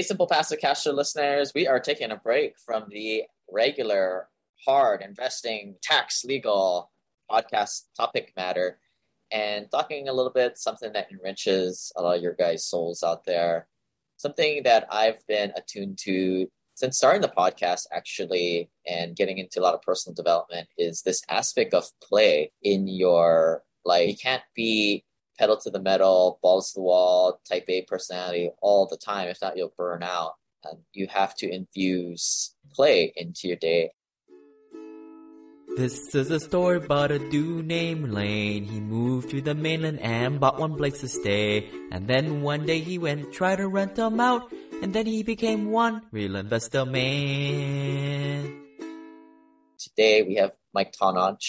Hey, Simple Passive Cash listeners, we are taking a break from the regular hard investing, tax, legal podcast topic matter and talking a little bit something that enriches a lot of your guys' souls out there. Something that I've been attuned to since starting the podcast, actually, and getting into a lot of personal development is this aspect of play in your life. You can't be pedal to the metal, balls to the wall, type A personality all the time. If not, you'll burn out. And you have to infuse play into your day. This is a story about a dude named Lane. He moved to the mainland and bought one place to stay. And then one day he went try to rent them out. And then he became one real investor man. Today we have Mike Tonach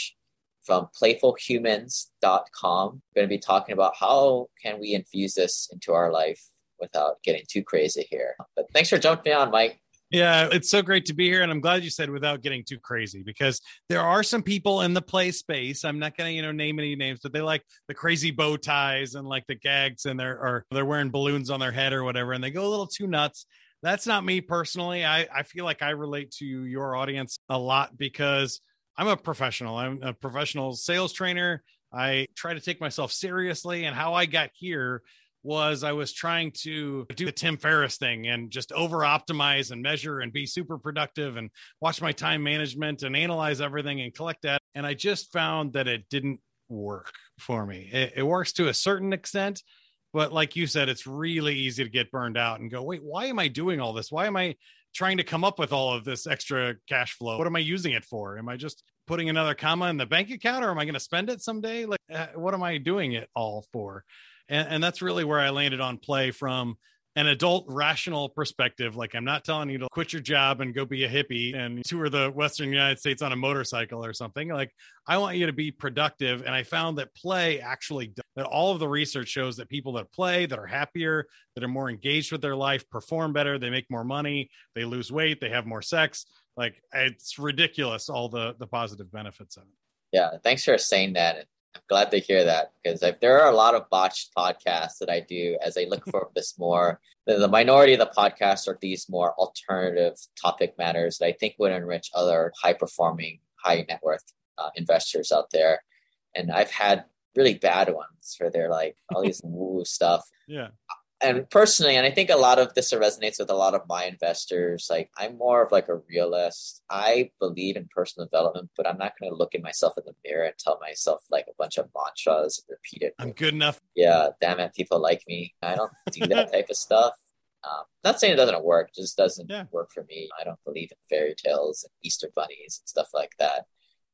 from playfulhumans.com. We're going to be talking about how can we infuse this into our life without getting too crazy here. But thanks for jumping on, Mike. Yeah, it's so great to be here. And I'm glad you said without getting too crazy because there are some people in the play space. I'm not going to, you know, name any names, but they like the crazy bow ties and like the gags and they're, or they're wearing balloons on their head or whatever. And they go a little too nuts. That's not me personally. I, I feel like I relate to your audience a lot because I'm a professional. I'm a professional sales trainer. I try to take myself seriously. And how I got here was I was trying to do the Tim Ferriss thing and just over optimize and measure and be super productive and watch my time management and analyze everything and collect that. And I just found that it didn't work for me. It, it works to a certain extent, but like you said, it's really easy to get burned out and go, wait, why am I doing all this? Why am I trying to come up with all of this extra cash flow? What am I using it for? Am I just putting another comma in the bank account or am I going to spend it someday? Like, uh, what am I doing it all for? and, and that's really where I landed on play from an adult rational perspective like i'm not telling you to quit your job and go be a hippie and tour the western united states on a motorcycle or something. Like i want you to be productive. And i found that play actually that all of the research shows that people that play that are happier that are more engaged with their life perform better they make more money they lose weight they have more sex. Like it's ridiculous all the the positive benefits of it. Yeah thanks for saying that I'm glad to hear that because if there are a lot of botched podcasts that I do as I look for this more, the, the minority of the podcasts are these more alternative topic matters that I think would enrich other high performing, high net worth uh, investors out there. And I've had really bad ones where they're like all these woo stuff. Yeah and personally, and I think a lot of this resonates with a lot of my investors. Like I'm more of like a realist. I believe in personal development, but I'm not going to look at myself in the mirror and tell myself like a bunch of mantras and repeat it. I'm good enough. Yeah, damn it, people like me. I don't do that type of stuff. Um, not saying it doesn't work, just doesn't yeah. work for me. I don't believe in fairy tales and Easter bunnies and stuff like that.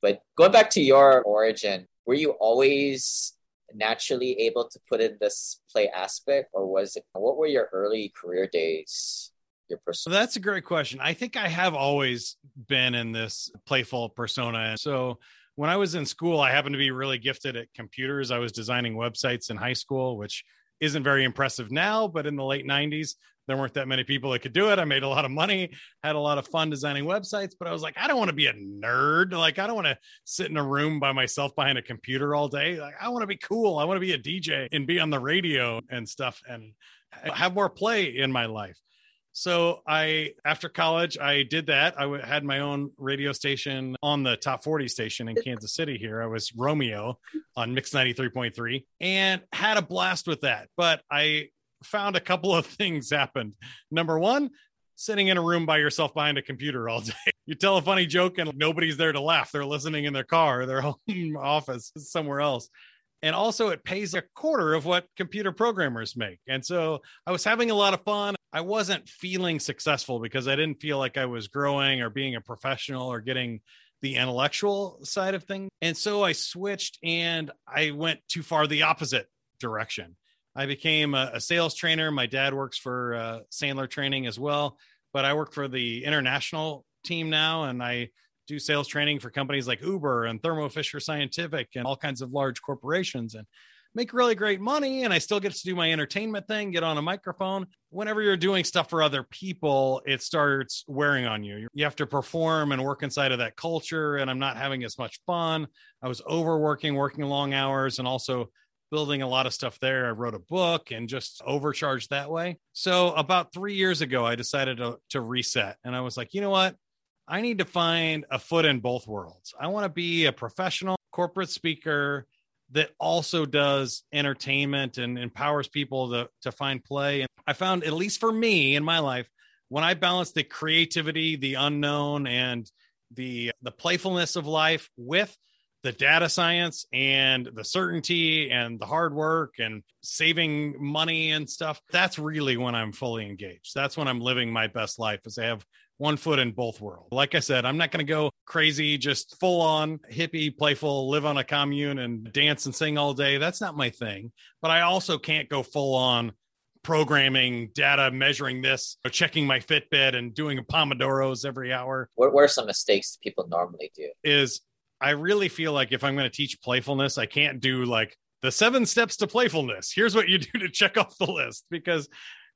But going back to your origin, were you always naturally able to put in this play aspect, or was it? What were your early career days? Your personal. That's a great question. I think I have always been in this playful persona. So when I was in school, I happened to be really gifted at computers. I was designing websites in high school, which isn't very impressive now, but in the late 90s, there weren't that many people that could do it. I made a lot of money, had a lot of fun designing websites, but I was like, I don't want to be a nerd. Like, I don't want to sit in a room by myself behind a computer all day. Like, I want to be cool. I want to be a DJ and be on the radio and stuff and have more play in my life. So I, after college, I did that. I had my own radio station on the top 40 station in Kansas City here. I was Romeo on Mix 93.3 and had a blast with that. But I found a couple of things happened. Number one, sitting in a room by yourself behind a computer all day. You tell a funny joke and nobody's there to laugh. They're listening in their car, their home office, somewhere else. And also, it pays a quarter of what computer programmers make. And so I was having a lot of fun. I wasn't feeling successful because I didn't feel like I was growing or being a professional or getting the intellectual side of things. And so I switched and I went too far the opposite direction. I became a, a sales trainer. My dad works for uh, Sandler Training as well, but I work for the international team now, and I do sales training for companies like Uber and Thermo Fisher Scientific and all kinds of large corporations, and make really great money. And I still get to do my entertainment thing, get on a microphone. Whenever you're doing stuff for other people, it starts wearing on you. You have to perform and work inside of that culture, and I'm not having as much fun. I was overworking, working long hours, and also building a lot of stuff there. I wrote a book and just overcharged that way. So about three years ago, I decided to, to reset. And I was like, you know what? I need to find a foot in both worlds. I want to be a professional corporate speaker that also does entertainment and empowers people to, to find play. And I found, at least for me in my life, when I balance the creativity, the unknown, and the the playfulness of life with the data science and the certainty and the hard work and saving money and stuff that's really when i'm fully engaged. That's when i'm living my best life as i have one foot in both worlds. Like i said i'm not going to go crazy just full on hippie playful live on a commune and dance and sing all day. That's not my thing. But i also can't go full on programming data measuring this or checking my fitbit and doing pomodoros every hour. What, what are some mistakes people normally do? Is I really feel like if I'm going to teach playfulness, I can't do like the seven steps to playfulness. Here's what you do to check off the list because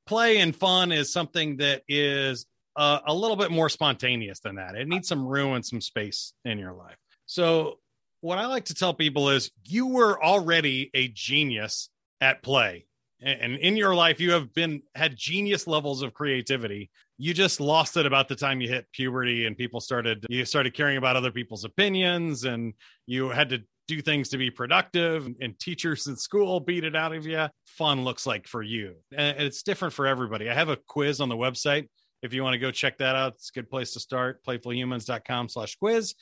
play and fun is something that is uh, a little bit more spontaneous than that. It needs some room and some space in your life. So, what I like to tell people is you were already a genius at play. And in your life, you have been had genius levels of creativity. You just lost it about the time you hit puberty and people started you started caring about other people's opinions and you had to do things to be productive and teachers in school beat it out of you fun looks like for you. And it's different for everybody. I have a quiz on the website. If you want to go check that out it's a good place to start playfulhumans.com slash quiz.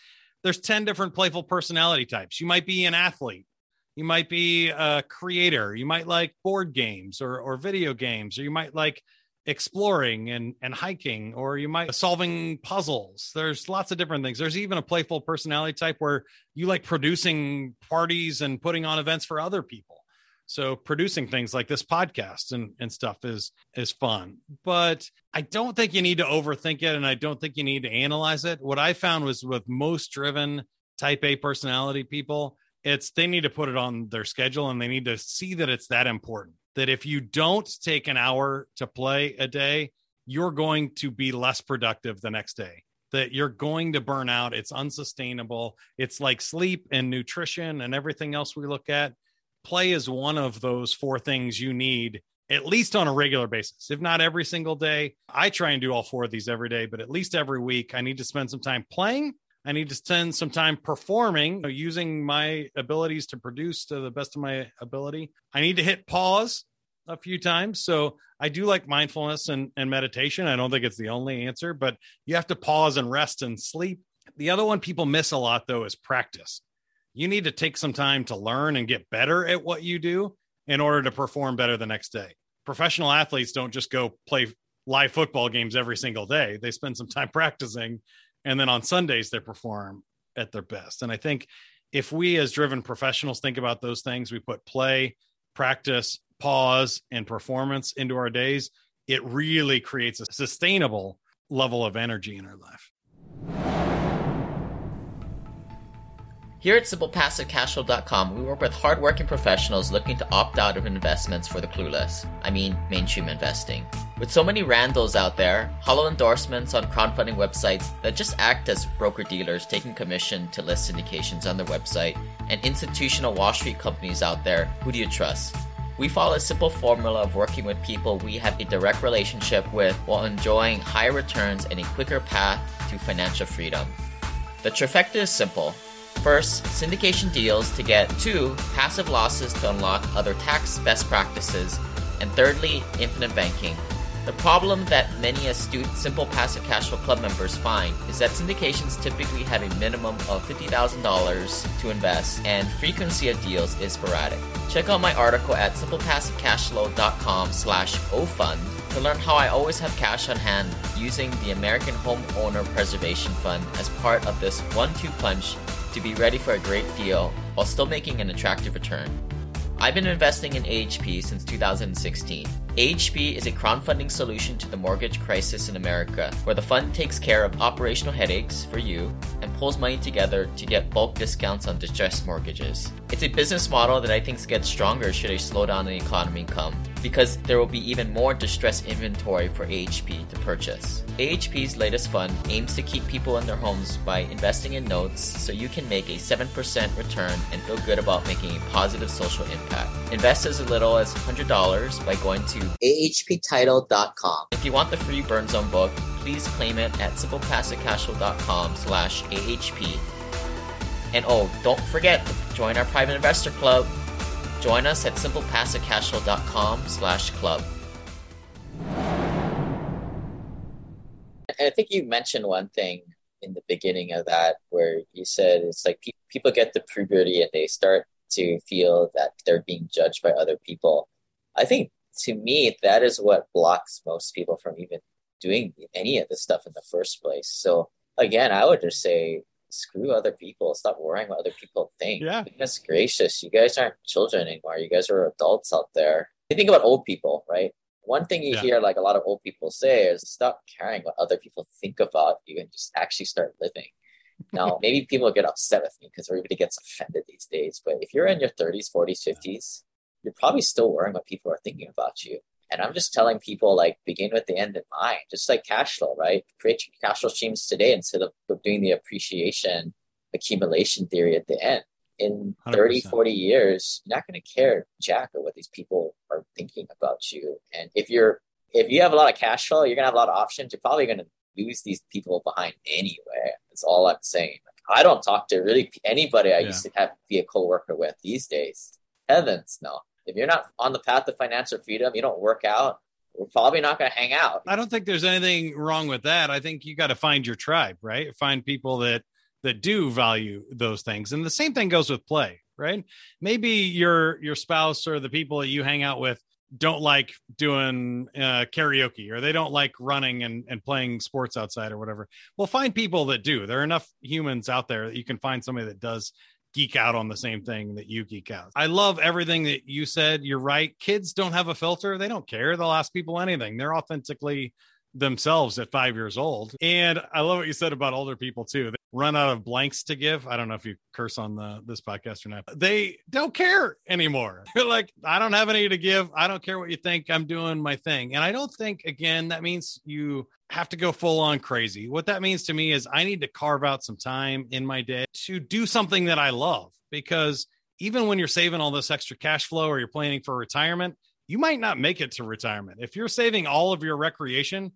There's 10 different playful personality types. You might be an athlete you might be a creator. You might like board games or, or video games or you might like exploring and and hiking or you might solving puzzles. There's lots of different things. There's even a playful personality type where you like producing parties and putting on events for other people. So producing things like this podcast and and stuff is is fun. But i don't think you need to overthink it and i don't think you need to analyze it. What i found was with most driven type a personality people it's they need to put it on their schedule and they need to see that it's that important that if you don't take an hour to play a day, you're going to be less productive the next day. That you're going to burn out. It's unsustainable. It's like sleep and nutrition and everything else we look at. Play is one of those four things you need at least on a regular basis, if not every single day. I try and do all four of these every day, but at least every week, I need to spend some time playing I need to spend some time performing, using my abilities to produce to the best of my ability. I need to hit pause a few times. So I do like mindfulness and, and meditation. I don't think it's the only answer, but you have to pause and rest and sleep. The other one people miss a lot, though, is practice. You need to take some time to learn and get better at what you do in order to perform better the next day. Professional athletes don't just go play live football games every single day, they spend some time practicing and then on Sundays they perform at their best. And I think if we as driven professionals think about those things, we put play, practice, pause, and performance into our days, it really creates a sustainable level of energy in our life. Here at SimplePassiveCashflow.com, we work with hardworking professionals looking to opt out of investments for the clueless. I mean, mainstream investing. With so many randos out there, hollow endorsements on crowdfunding websites that just act as broker dealers taking commission to list syndications on their website, and institutional Wall Street companies out there, who do you trust? We follow a simple formula of working with people we have a direct relationship with while enjoying higher returns and a quicker path to financial freedom. The trifecta is simple First, syndication deals to get two, passive losses to unlock other tax best practices, and thirdly, infinite banking. The problem that many astute Simple Passive Cash Flow Club members find is that syndications typically have a minimum of $50,000 to invest, and frequency of deals is sporadic. Check out my article at simplepassivecashflow.com slash ofund to learn how I always have cash on hand using the American Homeowner Preservation Fund as part of this one-two punch to be ready for a great deal while still making an attractive return. I've been investing in AHP since 2016. AHP is a crowdfunding solution to the mortgage crisis in America, where the fund takes care of operational headaches for you and pulls money together to get bulk discounts on distressed mortgages. It's a business model that I think gets stronger should a slowdown in the economy come. Because there will be even more distressed inventory for AHP to purchase. AHP's latest fund aims to keep people in their homes by investing in notes so you can make a 7% return and feel good about making a positive social impact. Invest as little as $100 by going to ahptitle.com. If you want the free Burn Zone book, please claim it at simplepassivecashflow.com slash AHP. And oh, don't forget to join our private investor club. Join us at simplepassivecashflow.com slash club. I think you mentioned one thing in the beginning of that where you said it's like pe- people get the puberty and they start to feel that they're being judged by other people. I think to me, that is what blocks most people from even doing any of this stuff in the first place. So again, I would just say screw other people. Stop worrying what other people think. Yeah. Goodness gracious, you guys aren't children anymore. You guys are adults out there. You think about old people, right? One thing you Yeah. hear like a lot of old people say is stop caring what other people think about you and just actually start living. Now, maybe people get upset with me because everybody gets offended these days. But if you're in your 30s, 40s, 50s, you're probably still worrying what people are thinking about you. And I'm just telling people like begin with the end in mind, just like cash flow, right? Create your cash flow streams today instead of doing the appreciation accumulation theory at the end. In 30, 100%. 40 years, you're not going to care jack of what these people are thinking about you. And if you're if you have a lot of cash flow, you're gonna have a lot of options. You're probably gonna lose these people behind anyway. That's all I'm saying. I don't talk to really anybody I Yeah. used to have be a coworker with these days. Heavens, no. If you're not on the path to financial freedom, you don't work out. We're probably not going to hang out. I don't think there's anything wrong with that. I think you got to find your tribe, right? Find people that that do value those things. And the same thing goes with play, right? Maybe your your spouse or the people that you hang out with don't like doing uh, karaoke or they don't like running and, and playing sports outside or whatever. Well, find people that do. There are enough humans out there that you can find somebody that does geek out on the same thing that you geek out. I love everything that you said. You're right. Kids don't have a filter. They don't care. They'll ask people anything. They're authentically themselves at five years old. And I love what you said about older people too. They run out of blanks to give. I don't know if you curse on the this podcast or not. They don't care anymore. They're like, I don't have any to give. I don't care what you think. I'm doing my thing. And I don't think again that means you have to go full on crazy. What that means to me is I need to carve out some time in my day to do something that I love because even when you're saving all this extra cash flow or you're planning for retirement, you might not make it to retirement. If you're saving all of your recreation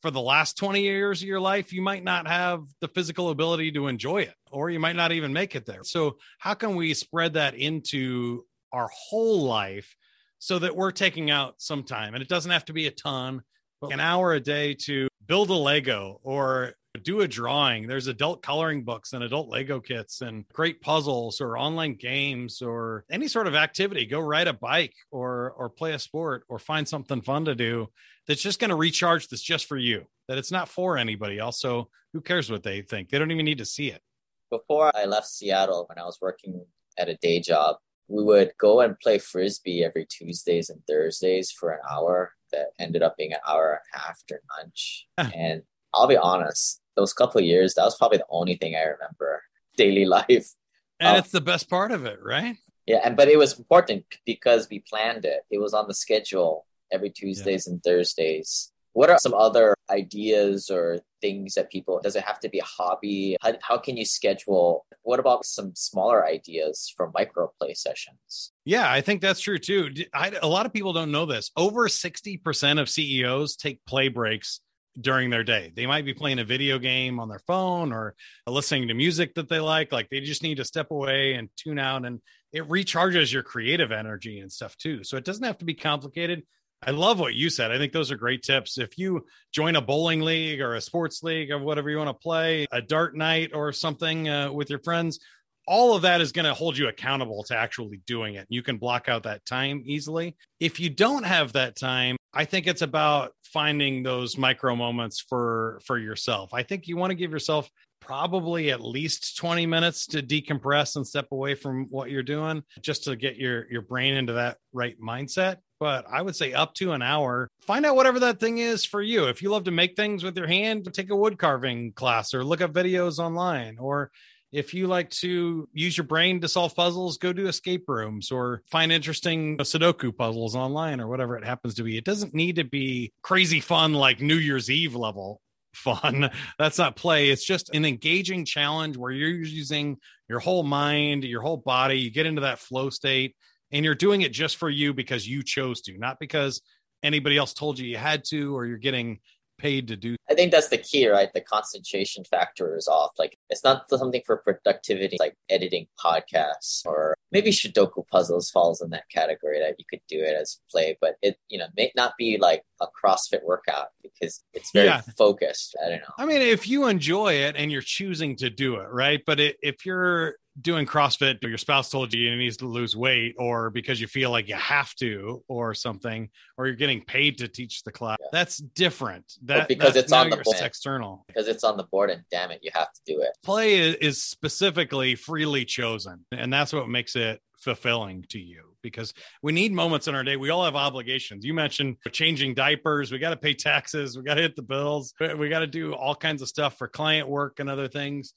for the last 20 years of your life, you might not have the physical ability to enjoy it, or you might not even make it there. So, how can we spread that into our whole life so that we're taking out some time? And it doesn't have to be a ton, an hour a day to build a Lego or do a drawing. There's adult coloring books and adult Lego kits and great puzzles or online games or any sort of activity. Go ride a bike or or play a sport or find something fun to do that's just going to recharge that's just for you. That it's not for anybody else. So who cares what they think? They don't even need to see it. Before I left Seattle, when I was working at a day job, we would go and play frisbee every Tuesdays and Thursdays for an hour. That ended up being an hour and a half after lunch. and I'll be honest, those couple of years, that was probably the only thing I remember daily life. And Oh. it's the best part of it, right? Yeah, and but it was important because we planned it. It was on the schedule every Tuesdays and Thursdays. What are some other ideas or things that people does it have to be a hobby? How, how can you schedule? What about some smaller ideas for micro play sessions? Yeah, I think that's true too. I, a lot of people don't know this. Over 60% of CEOs take play breaks during their day. They might be playing a video game on their phone or listening to music that they like. Like they just need to step away and tune out, and it recharges your creative energy and stuff too. So it doesn't have to be complicated. I love what you said. I think those are great tips. If you join a bowling league or a sports league or whatever you want to play, a dart night or something uh, with your friends, all of that is going to hold you accountable to actually doing it. You can block out that time easily. If you don't have that time, I think it's about finding those micro moments for for yourself. I think you want to give yourself probably at least 20 minutes to decompress and step away from what you're doing just to get your your brain into that right mindset but I would say up to an hour. Find out whatever that thing is for you. If you love to make things with your hand, take a wood carving class or look up videos online or If you like to use your brain to solve puzzles, go do escape rooms or find interesting Sudoku puzzles online or whatever it happens to be. It doesn't need to be crazy fun like New Year's Eve level fun. That's not play. It's just an engaging challenge where you're using your whole mind, your whole body. You get into that flow state and you're doing it just for you because you chose to, not because anybody else told you you had to or you're getting paid to do. I think that's the key, right? The concentration factor is off. Like it's not something for productivity, like editing podcasts or maybe Sudoku puzzles falls in that category that you could do it as play, but it you know may not be like a CrossFit workout because it's very yeah. focused. I don't know. I mean, if you enjoy it and you're choosing to do it, right? But it, if you're doing CrossFit or your spouse told you you need to lose weight or because you feel like you have to or something or you're getting paid to teach the class. Yeah. That's different. That because it's on the board. external. Because it's on the board and damn it, you have to do it. Play is specifically freely chosen and that's what makes it fulfilling to you because we need moments in our day. We all have obligations. You mentioned changing diapers. We got to pay taxes. We got to hit the bills. We got to do all kinds of stuff for client work and other things.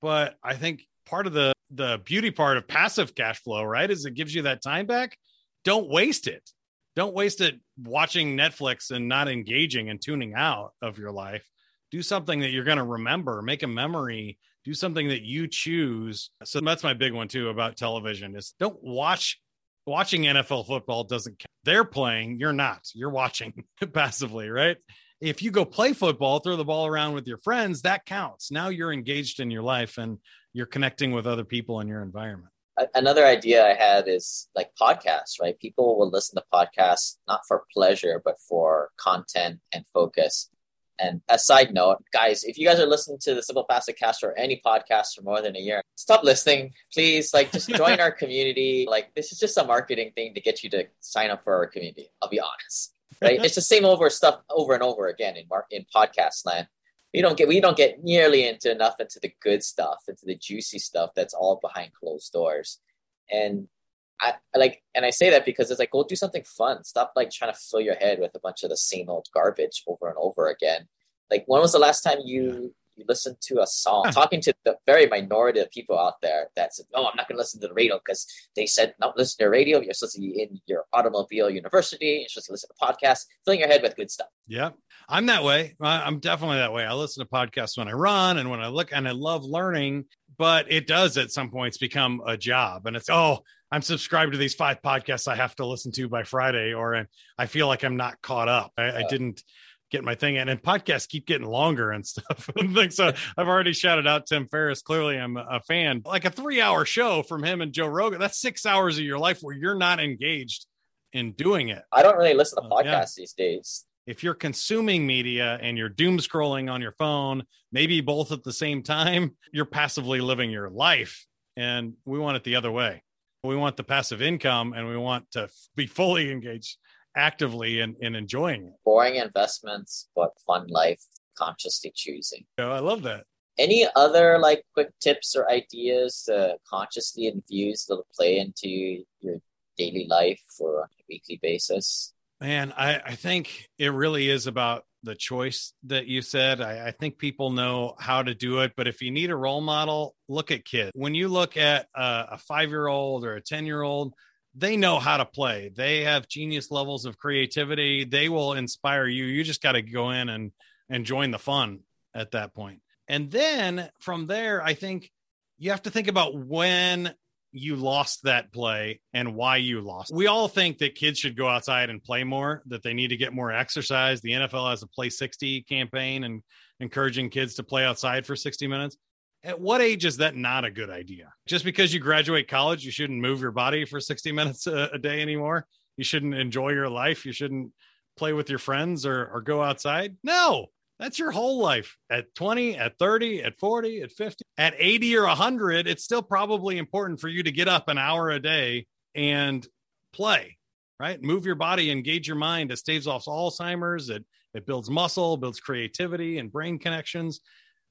But I think part of the the beauty part of passive cash flow, right? Is it gives you that time back. Don't waste it. Don't waste it watching Netflix and not engaging and tuning out of your life. Do something that you're going to remember, make a memory, do something that you choose. So that's my big one too about television is don't watch watching NFL football doesn't count. They're playing, you're not. You're watching passively, right? If you go play football, throw the ball around with your friends, that counts. Now you're engaged in your life and you're connecting with other people in your environment. Another idea i had is like podcasts right? People will listen to podcasts not for pleasure but for content and focus. And a side note guys if you guys are listening to the simple passive cast or any podcast for more than a year stop listening. Please like just join our community. Like this is just a marketing thing to get you to sign up for our community i'll be honest right it's the same over stuff over and over again in mar- in podcast land we don't get we don't get nearly into enough into the good stuff, into the juicy stuff that's all behind closed doors. And I like and I say that because it's like go do something fun. Stop like trying to fill your head with a bunch of the same old garbage over and over again. Like when was the last time you you listen to a song, talking to the very minority of people out there that said, "Oh, I'm not going to listen to the radio because they said not listen to the radio. You're supposed to be in your automobile university. You're supposed to listen to podcasts, filling your head with good stuff." Yeah, I'm that way. I'm definitely that way. I listen to podcasts when I run and when I look, and I love learning. But it does at some points become a job, and it's oh, I'm subscribed to these five podcasts I have to listen to by Friday, or I feel like I'm not caught up. I, I uh. didn't get my thing in. And podcasts keep getting longer and stuff. so I've already shouted out Tim Ferriss. Clearly, I'm a fan. Like a three hour show from him and Joe Rogan. That's six hours of your life where you're not engaged in doing it. I don't really listen to podcasts uh, yeah. these days. If you're consuming media and you're doom scrolling on your phone, maybe both at the same time, you're passively living your life. And we want it the other way. We want the passive income and we want to be fully engaged actively and, and enjoying it. Boring investments, but fun life, consciously choosing. Oh, I love that. Any other like quick tips or ideas to consciously infuse that'll play into your daily life or on a weekly basis? Man, I, I think it really is about the choice that you said. I, I, think people know how to do it, but if you need a role model, look at kids. When you look at a, a five year old or a 10 year old, they know how to play. They have genius levels of creativity. They will inspire you. You just got to go in and and join the fun at that point. And then from there, I think you have to think about when you lost that play and why you lost. We all think that kids should go outside and play more, that they need to get more exercise. The NFL has a play 60 campaign and encouraging kids to play outside for 60 minutes at what age is that not a good idea? Just because you graduate college, you shouldn't move your body for 60 minutes a, a day anymore. You shouldn't enjoy your life. You shouldn't play with your friends or, or go outside. No, that's your whole life at 20, at 30, at 40, at 50, at 80 or 100. It's still probably important for you to get up an hour a day and play, right? Move your body, engage your mind. It staves off Alzheimer's. It, it builds muscle, builds creativity and brain connections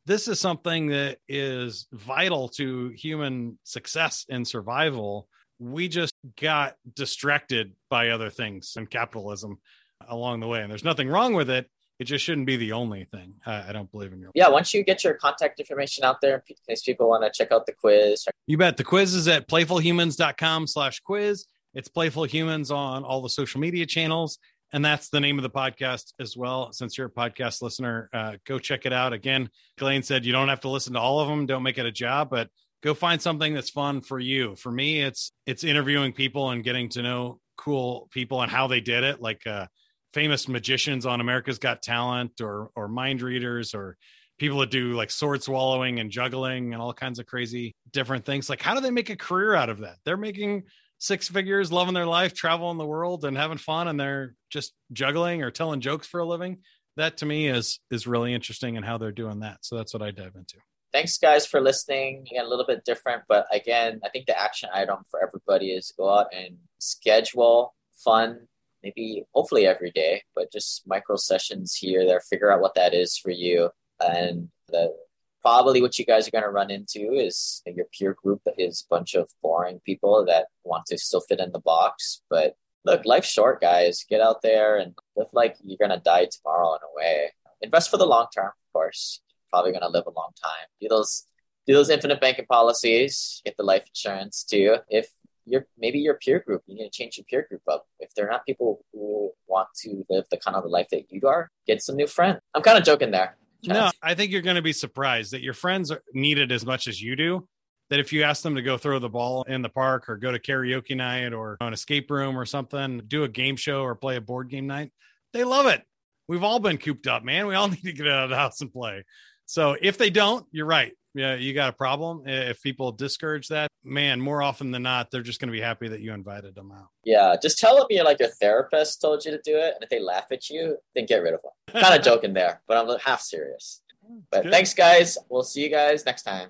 this is something that is vital to human success and survival. We just got distracted by other things and capitalism along the way. And there's nothing wrong with it. it just shouldn't be the only thing. I, I don't believe in your. Yeah, once you get your contact information out there, in case people want to check out the quiz. You bet. The quiz is at playfulhumans.com slash quiz. It's Playful Humans on all the social media channels. And that's the name of the podcast as well. Since you're a podcast listener, uh, go check it out. Again, Ghislaine said you don't have to listen to all of them. Don't make it a job, but go find something that's fun for you. For me, it's it's interviewing people and getting to know cool people and how they did it, like uh, famous magicians on America's Got Talent, or or mind readers, or people that do like sword swallowing and juggling and all kinds of crazy different things. Like, how do they make a career out of that? They're making six figures, loving their life, traveling the world and having fun, and they're just juggling or telling jokes for a living. That to me is is really interesting and in how they're doing that. So that's what I dive into. Thanks, guys, for listening. Again, a little bit different, but again, I think the action item for everybody is go out and schedule fun, maybe hopefully every day, but just micro sessions here there. Figure out what that is for you, and the probably what you guys are going to run into is your peer group is a bunch of boring people that want to still fit in the box. But look, life's short, guys. Get out there and live like you're going to die tomorrow in a way. Invest for the long term, of course. Probably going to live a long time. Do those do those infinite banking policies. Get the life insurance too. If you're maybe your peer group, you need to change your peer group up. If they're not people who want to live the kind of life that you are, get some new friends. I'm kind of joking there. No, I think you're going to be surprised that your friends need it as much as you do. That if you ask them to go throw the ball in the park or go to karaoke night or an escape room or something, do a game show or play a board game night, they love it. We've all been cooped up, man. We all need to get out of the house and play. So if they don't, you're right. Yeah, you got a problem. If people discourage that, man, more often than not, they're just going to be happy that you invited them out. Yeah, just tell them you're like your therapist told you to do it, and if they laugh at you, then get rid of them. kind of joking there, but I'm half serious. But thanks, guys. We'll see you guys next time.